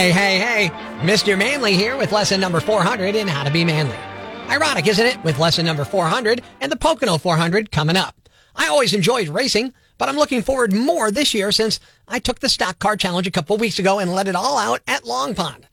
Hey, hey, hey, Mr. Manly here with lesson number 400 in How to Be Manly. Ironic, isn't it, with lesson number 400 and the Pocono 400 coming up. I always enjoyed racing, but I'm looking forward more this year since I took the stock car challenge a couple weeks ago and let it all out at Long Pond.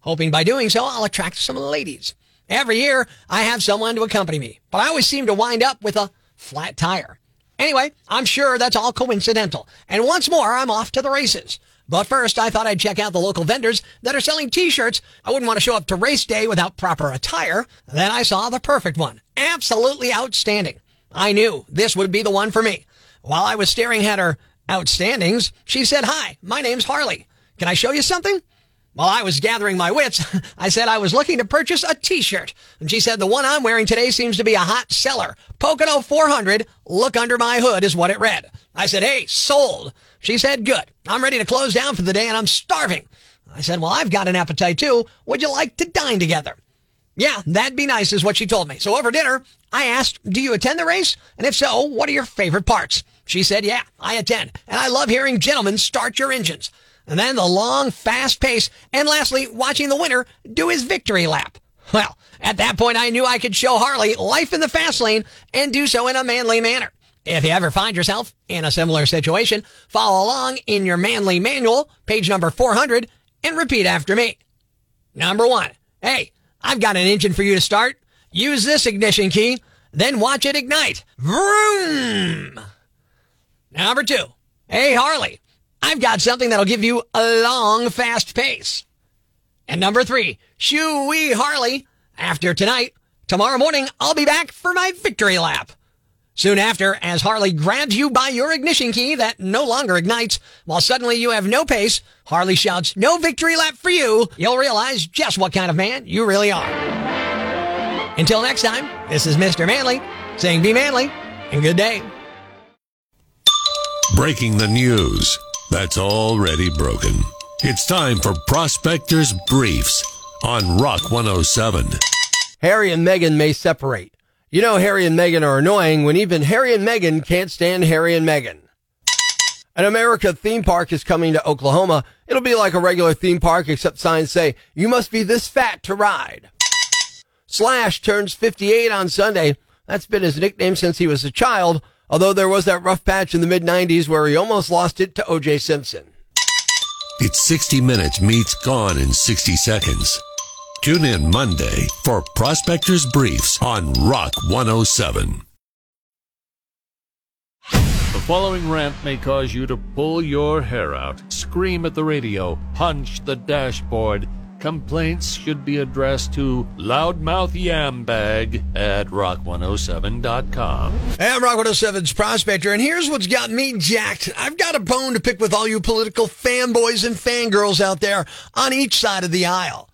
Hoping by doing so, I'll attract some ladies. Every year, I have someone to accompany me, but I always seem to wind up with a flat tire. Anyway, I'm sure that's all coincidental. And once more, I'm off to the races. But first, I thought I'd check out the local vendors that are selling t-shirts. I wouldn't want to show up to race day without proper attire. Then I saw the perfect one. Absolutely outstanding. I knew this would be the one for me. While I was staring at her outstandings, she said, Hi, my name's Harley. Can I show you something? While I was gathering my wits, I said I was looking to purchase a t-shirt. And she said, the one I'm wearing today seems to be a hot seller. Pocono 400, look under my hood is what it read. I said, hey, sold. She said, good. I'm ready to close down for the day and I'm starving. I said, well, I've got an appetite too. Would you like to dine together? Yeah, that'd be nice is what she told me. So over dinner, I asked, do you attend the race? And if so, what are your favorite parts? She said, yeah, I attend. And I love hearing gentlemen start your engines and then the long, fast pace, and lastly, watching the winner do his victory lap. Well, at that point, I knew I could show Harley life in the fast lane and do so in a manly manner. If you ever find yourself in a similar situation, follow along in your manly manual, page number 400, and repeat after me. Number one, hey, I've got an engine for you to start. Use this ignition key, then watch it ignite. Vroom! Number two, hey, Harley, I've got something that'll give you a long, fast pace. And number three, shoo wee Harley. After tonight, tomorrow morning, I'll be back for my victory lap. Soon after, as Harley grabs you by your ignition key that no longer ignites, while suddenly you have no pace, Harley shouts, no victory lap for you, you'll realize just what kind of man you really are. Until next time, this is Mr. Manly saying be manly and good day. Breaking the news that's already broken. It's time for Prospectors Briefs on Rock 107. Harry and Meghan may separate. You know Harry and Meghan are annoying when even Harry and Meghan can't stand Harry and Meghan. An America theme park is coming to Oklahoma. It'll be like a regular theme park except signs say, you must be this fat to ride. Slash turns 58 on Sunday. That's been his nickname since he was a child, although there was that rough patch in the mid 90s where he almost lost it to OJ Simpson. It's 60 Minutes meets Gone in 60 Seconds. Tune in Monday for Prospectors Briefs on Rock 107. The following rant may cause you to pull your hair out, scream at the radio, punch the dashboard. Complaints should be addressed to loudmouth yambag at rock107.com. Hey, I'm Rock 107's Prospector, and here's what's got me jacked. I've got a bone to pick with all you political fanboys and fangirls out there on each side of the aisle.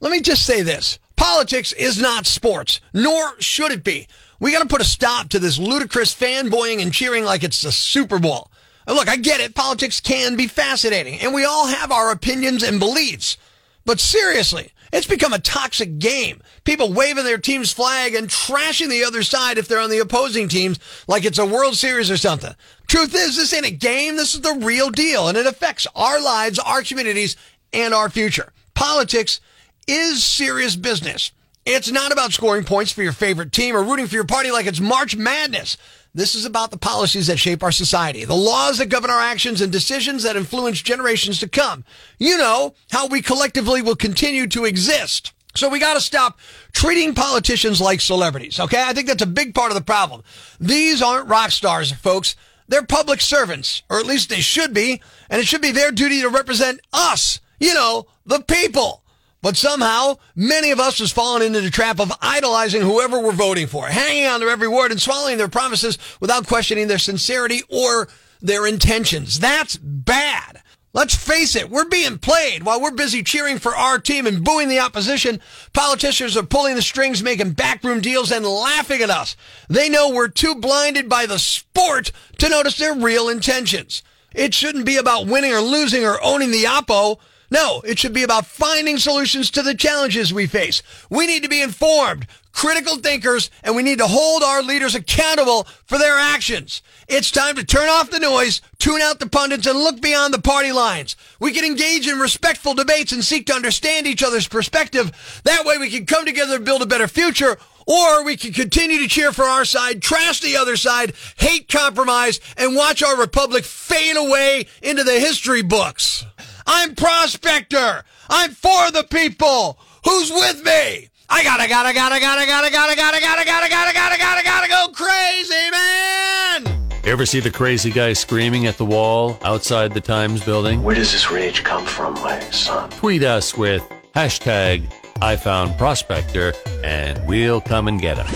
Let me just say this. Politics is not sports, nor should it be. We got to put a stop to this ludicrous fanboying and cheering like it's the Super Bowl. Look, I get it. Politics can be fascinating, and we all have our opinions and beliefs. But seriously, it's become a toxic game. People waving their team's flag and trashing the other side if they're on the opposing teams like it's a World Series or something. Truth is, this ain't a game. This is the real deal, and it affects our lives, our communities, and our future. Politics is serious business. It's not about scoring points for your favorite team or rooting for your party like it's March Madness. This is about the policies that shape our society, the laws that govern our actions and decisions that influence generations to come. You know, how we collectively will continue to exist. So we got to stop treating politicians like celebrities, okay? I think that's a big part of the problem. These aren't rock stars, folks. They're public servants, or at least they should be, and it should be their duty to represent us, you know, the people. But somehow, many of us has fallen into the trap of idolizing whoever we're voting for, hanging on their every word and swallowing their promises without questioning their sincerity or their intentions. That's bad. Let's face it, we're being played while we're busy cheering for our team and booing the opposition. Politicians are pulling the strings, making backroom deals and laughing at us. They know we're too blinded by the sport to notice their real intentions. It shouldn't be about winning or losing or owning the oppo. No, it should be about finding solutions to the challenges we face. We need to be informed, critical thinkers, and we need to hold our leaders accountable for their actions. It's time to turn off the noise, tune out the pundits, and look beyond the party lines. We can engage in respectful debates and seek to understand each other's perspective. That way we can come together and build a better future. Or we can continue to cheer for our side, trash the other side, hate compromise, and watch our republic fade away into the history books. I'm Prospector. I'm for the people. Who's with me? I gotta, gotta, gotta, gotta, gotta, gotta, gotta, gotta, gotta, gotta, gotta, gotta, gotta go crazy, man! Ever see the crazy guy screaming at the wall outside the Times building? Where does this rage come from, my son? Tweet us with hashtag I found Prospector and we'll come and get him.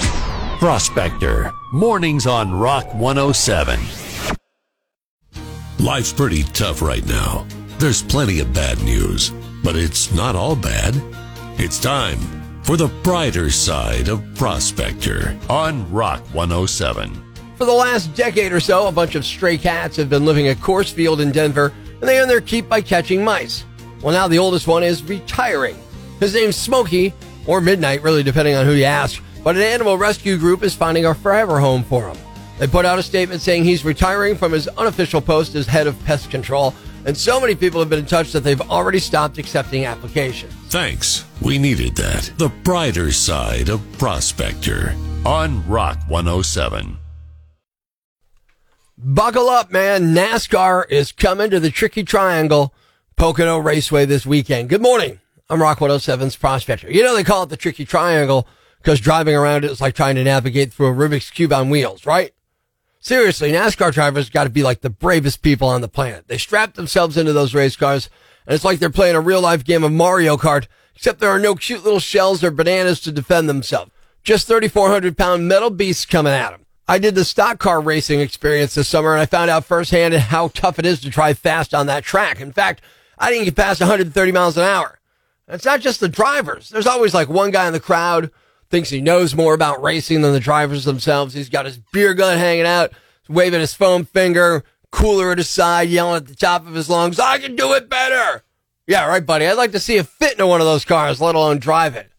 Prospector, mornings on Rock 107. Life's pretty tough right now. There's plenty of bad news, but it's not all bad. It's time for the brighter side of Prospector on Rock 107. For the last decade or so, a bunch of stray cats have been living at Coors Field in Denver, and they earn their keep by catching mice. Well, now the oldest one is retiring. His name's Smokey, or Midnight, really depending on who you ask, but an animal rescue group is finding a forever home for him. They put out a statement saying he's retiring from his unofficial post as head of pest control, and so many people have been in touch that they've already stopped accepting applications. Thanks. We needed that. The brighter side of Prospector on Rock 107. Buckle up, man. NASCAR is coming to the Tricky Triangle Pocono Raceway this weekend. Good morning. I'm Rock 107's Prospector. You know, they call it the Tricky Triangle because driving around it is like trying to navigate through a Rubik's Cube on wheels, right? Seriously, NASCAR drivers got to be like the bravest people on the planet. They strap themselves into those race cars, and it's like they're playing a real life game of Mario Kart, except there are no cute little shells or bananas to defend themselves. Just 3,400 pound metal beasts coming at them. I did the stock car racing experience this summer, and I found out firsthand how tough it is to drive fast on that track. In fact, I didn't get past 130 miles an hour. It's not just the drivers. There's always like one guy in the crowd thinks he knows more about racing than the drivers themselves. He's got his beer gun hanging out, waving his foam finger, cooler at his side, yelling at the top of his lungs, I can do it better. Yeah, right, buddy. I'd like to see you fit into one of those cars, let alone drive it.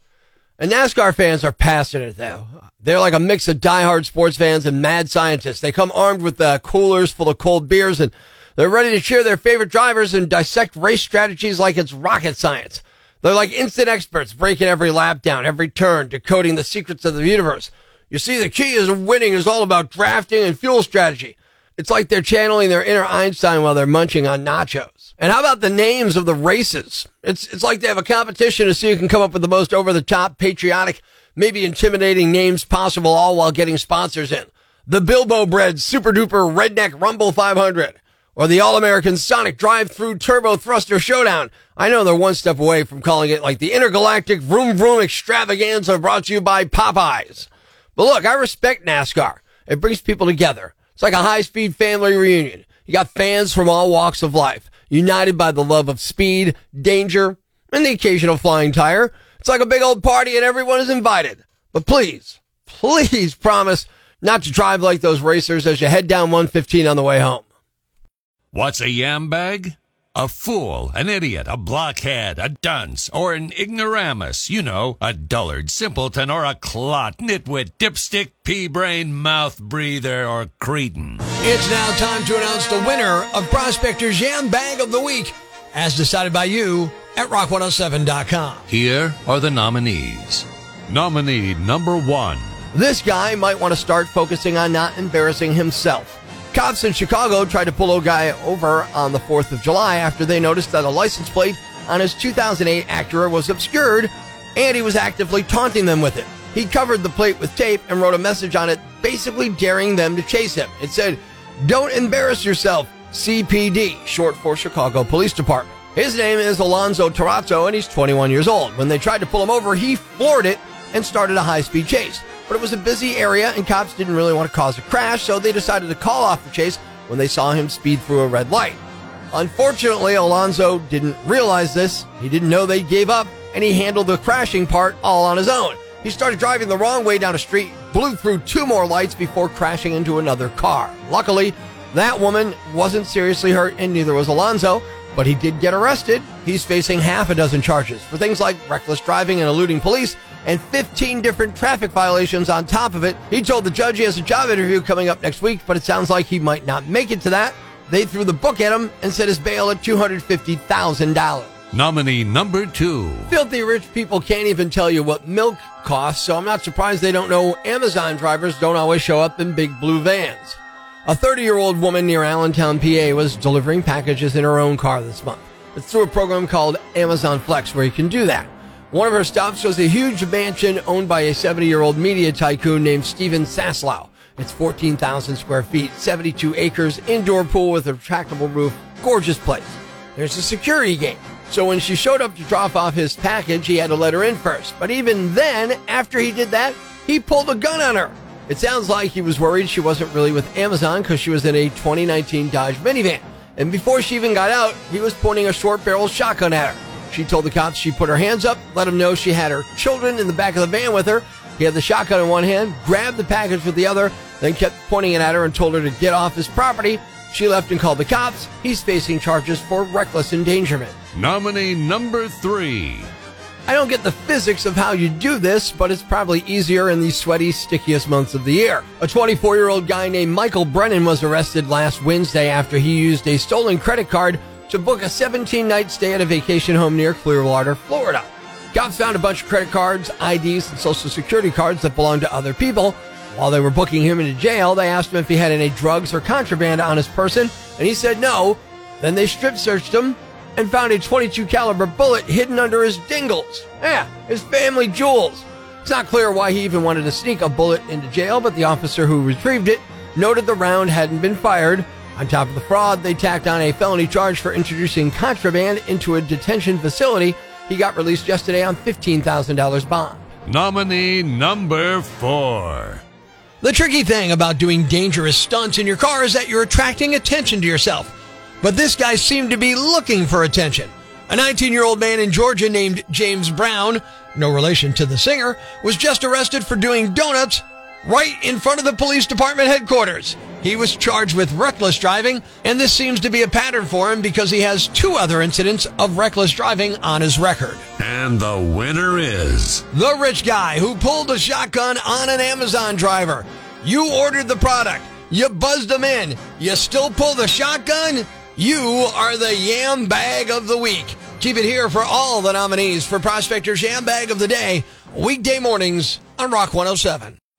And NASCAR fans are passionate, though. They're like a mix of diehard sports fans and mad scientists. They come armed with uh, coolers full of cold beers and they're ready to cheer their favorite drivers and dissect race strategies like it's rocket science. They're like instant experts, breaking every lap down, every turn, decoding the secrets of the universe. You see, the key is winning is all about drafting and fuel strategy. It's like they're channeling their inner Einstein while they're munching on nachos. And how about the names of the races? It's, it's like they have a competition to see who can come up with the most over the top, patriotic, maybe intimidating names possible, all while getting sponsors in. The Bilbo Bread Super Duper Redneck Rumble 500 or the All American Sonic Drive Through Turbo Thruster Showdown. I know they're one step away from calling it like the Intergalactic Vroom Vroom Extravaganza brought to you by Popeyes. But look, I respect NASCAR. It brings people together. It's like a high speed family reunion. You got fans from all walks of life, united by the love of speed, danger, and the occasional flying tire. It's like a big old party and everyone is invited. But please, please promise not to drive like those racers as you head down 115 on the way home. What's a yam bag? A fool, an idiot, a blockhead, a dunce, or an ignoramus. You know, a dullard, simpleton, or a clot, nitwit, dipstick, pea-brain, mouth breather, or cretin. It's now time to announce the winner of Prospector's Yam Bag of the Week, as decided by you at rock107.com. Here are the nominees. Nominee number one. This guy might want to start focusing on not embarrassing himself. Cops in Chicago tried to pull a guy over on the 4th of July after they noticed that a license plate on his 2008 Acura was obscured and he was actively taunting them with it. He covered the plate with tape and wrote a message on it basically daring them to chase him. It said, Don't embarrass yourself, CPD, short for Chicago Police Department. His name is Alonzo Tarazzo and he's 21 years old. When they tried to pull him over, he floored it and started a high speed chase but it was a busy area and cops didn't really want to cause a crash, so they decided to call off the chase when they saw him speed through a red light. Unfortunately, Alonzo didn't realize this. He didn't know they gave up, and he handled the crashing part all on his own. He started driving the wrong way down a street, blew through two more lights before crashing into another car. Luckily, that woman wasn't seriously hurt, and neither was Alonzo. but he did get arrested. He's facing half a dozen charges for things like reckless driving and eluding police and 15 different traffic violations on top of it. He told the judge he has a job interview coming up next week, but it sounds like he might not make it to that. They threw the book at him and set his bail at $250,000. Nominee number two. Filthy rich people can't even tell you what milk costs, so I'm not surprised they don't know Amazon drivers don't always show up in big blue vans. A 30 year old woman near Allentown, PA was delivering packages in her own car this month. It's through a program called Amazon Flex where you can do that. One of her stops was a huge mansion owned by a 70 year old media tycoon named Steven Saslow. It's 14,000 square feet, 72 acres, indoor pool with a retractable roof. Gorgeous place. There's a security gate. So when she showed up to drop off his package, he had to let her in first. But even then, after he did that, he pulled a gun on her. It sounds like he was worried she wasn't really with Amazon because she was in a 2019 Dodge minivan. And before she even got out, he was pointing a short barrel shotgun at her. She told the cops she put her hands up, let him know she had her children in the back of the van with her. He had the shotgun in one hand, grabbed the package with the other, then kept pointing it at her and told her to get off his property. She left and called the cops. He's facing charges for reckless endangerment. Nominee number three. I don't get the physics of how you do this, but it's probably easier in these sweaty, stickiest months of the year. A 24 year old guy named Michael Brennan was arrested last Wednesday after he used a stolen credit card to book a 17 night stay at a vacation home near Clearwater, Florida. Cops found a bunch of credit cards, IDs, and social security cards that belonged to other people. While they were booking him into jail, they asked him if he had any drugs or contraband on his person, and he said no. Then they strip searched him and found a 22 caliber bullet hidden under his dingles. Yeah, his family jewels. It's not clear why he even wanted to sneak a bullet into jail, but the officer who retrieved it noted the round hadn't been fired. On top of the fraud, they tacked on a felony charge for introducing contraband into a detention facility. He got released yesterday on $15,000 bond. Nominee number four. The tricky thing about doing dangerous stunts in your car is that you're attracting attention to yourself. But this guy seemed to be looking for attention. A 19 year old man in Georgia named James Brown, no relation to the singer, was just arrested for doing donuts right in front of the police department headquarters. He was charged with reckless driving, and this seems to be a pattern for him because he has two other incidents of reckless driving on his record. And the winner is. The rich guy who pulled a shotgun on an Amazon driver. You ordered the product. You buzzed them in. You still pull the shotgun? You are the Yam Bag of the Week. Keep it here for all the nominees for Prospector's Yam Bag of the Day, weekday mornings on Rock 107.